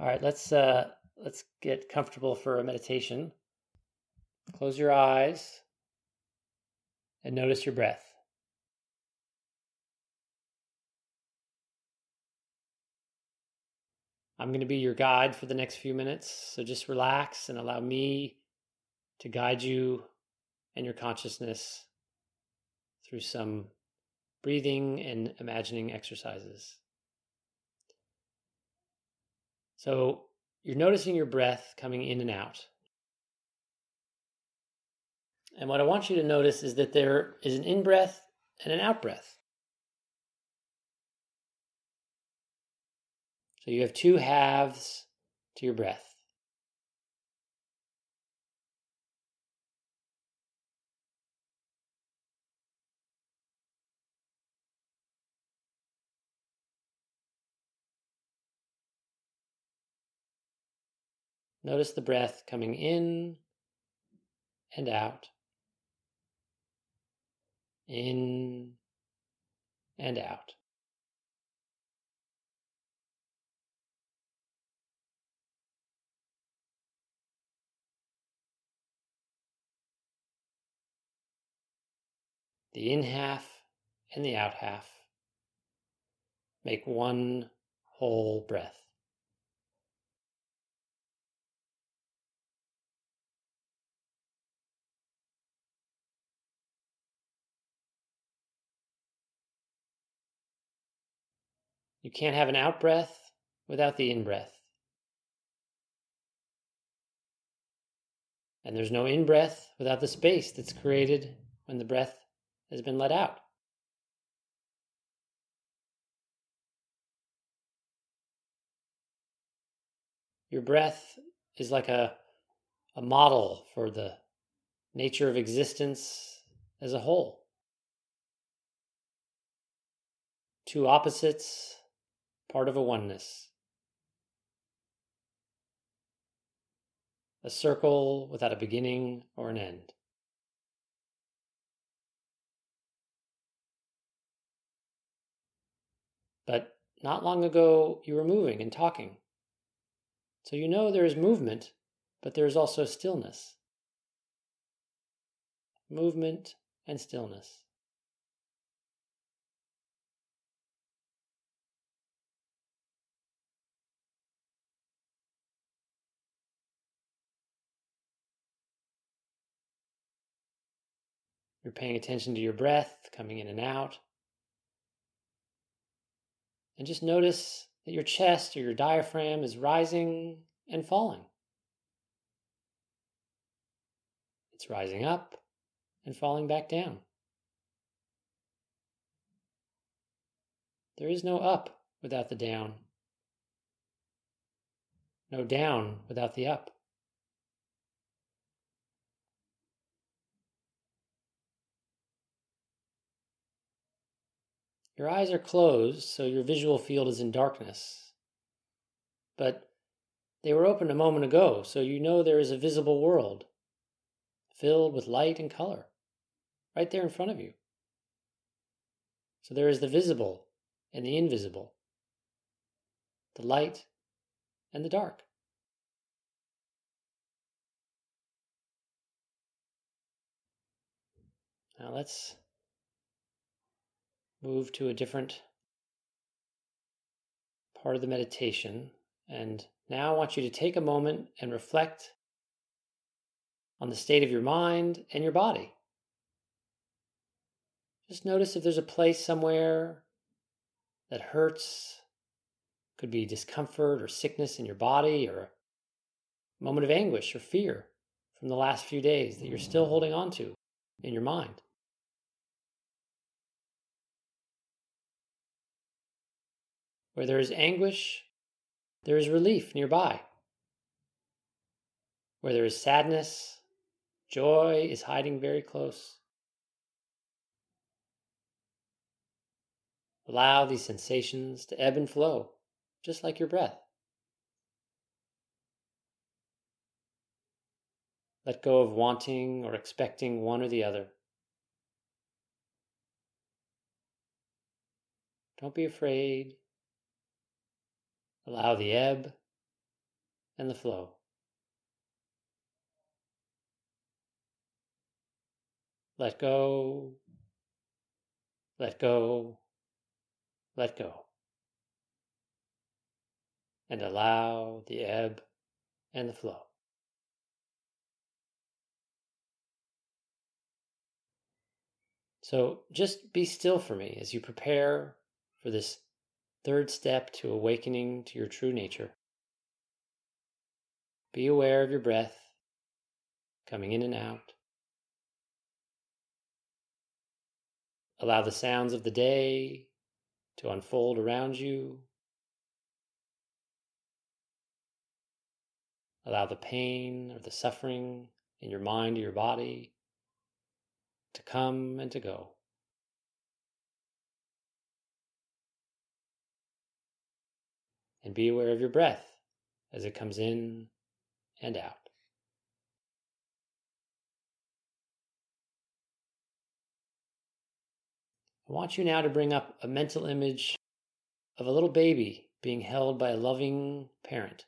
All right, let's uh, let's get comfortable for a meditation. Close your eyes and notice your breath. I'm going to be your guide for the next few minutes, so just relax and allow me to guide you and your consciousness through some breathing and imagining exercises. So you're noticing your breath coming in and out. And what I want you to notice is that there is an in breath and an out breath. So you have two halves to your breath. Notice the breath coming in and out, in and out. The in half and the out half make one whole breath. You can't have an out breath without the in breath. And there's no in breath without the space that's created when the breath has been let out. Your breath is like a, a model for the nature of existence as a whole. Two opposites part of a oneness. A circle without a beginning or an end. But not long ago, you were moving and talking. So you know there is movement, but there is also stillness. Movement and stillness. You're paying attention to your breath coming in and out. And just notice that your chest or your diaphragm is rising and falling. It's rising up and falling back down. There is no up without the down, no down without the up. Your eyes are closed, so your visual field is in darkness. But they were open a moment ago, so you know there is a visible world filled with light and color right there in front of you. So there is the visible and the invisible, the light and the dark. Now let's move to a different part of the meditation. And now I want you to take a moment and reflect on the state of your mind and your body. Just notice if there's a place somewhere that hurts, could be discomfort or sickness in your body, or a moment of anguish or fear from the last few days that you're still holding on to in your mind. Where there is anguish, there is relief nearby. Where there is sadness, joy is hiding very close. Allow these sensations to ebb and flow, just like your breath. Let go of wanting or expecting one or the other. Don't be afraid Allow the ebb and the flow. Let go, let go, let go. And allow the ebb and the flow. So just be still for me as you prepare for this third step to awakening to your true nature. Be aware of your breath coming in and out. Allow the sounds of the day to unfold around you. Allow the pain or the suffering in your mind or your body to come and to go. And be aware of your breath as it comes in and out. I want you now to bring up a mental image of a little baby being held by a loving parent.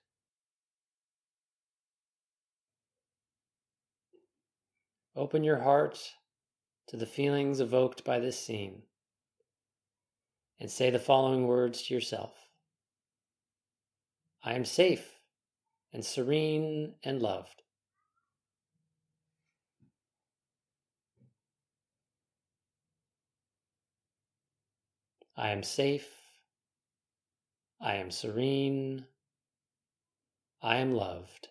Open your heart to the feelings evoked by this scene and say the following words to yourself I am safe and serene and loved. I am safe. I am serene. I am loved.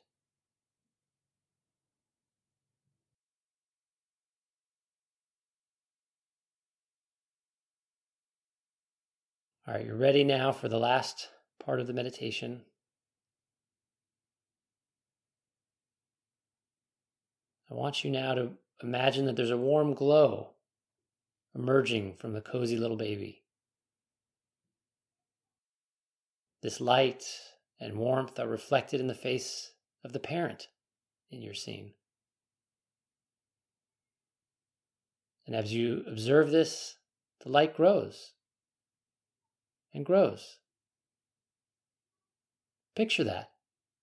All right, you're ready now for the last part of the meditation. I want you now to imagine that there's a warm glow emerging from the cozy little baby. This light and warmth are reflected in the face of the parent in your scene. And as you observe this, the light grows and grows. Picture that.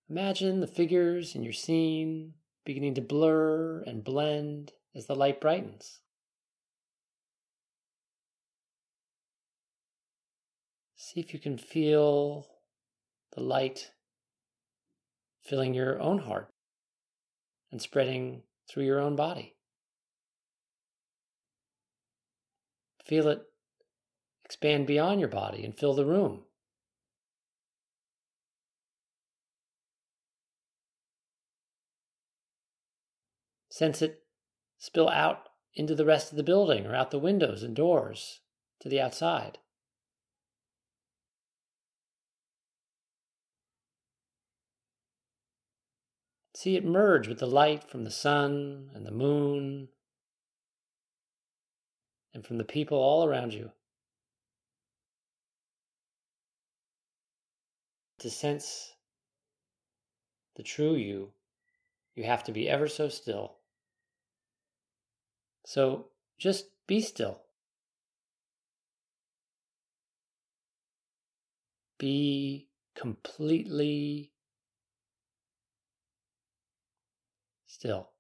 Imagine the figures in your scene beginning to blur and blend as the light brightens. See if you can feel the light filling your own heart and spreading through your own body. Feel it expand beyond your body and fill the room. Sense it spill out into the rest of the building or out the windows and doors to the outside. See it merge with the light from the sun and the moon and from the people all around you. To sense the true you, you have to be ever so still. So just be still. Be completely still.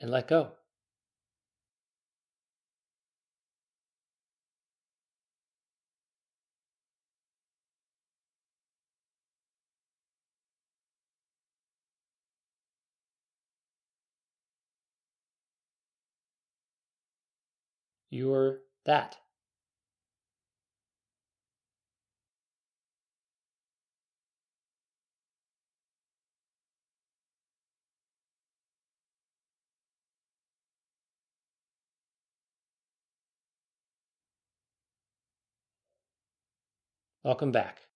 And let go. You're that. Welcome back.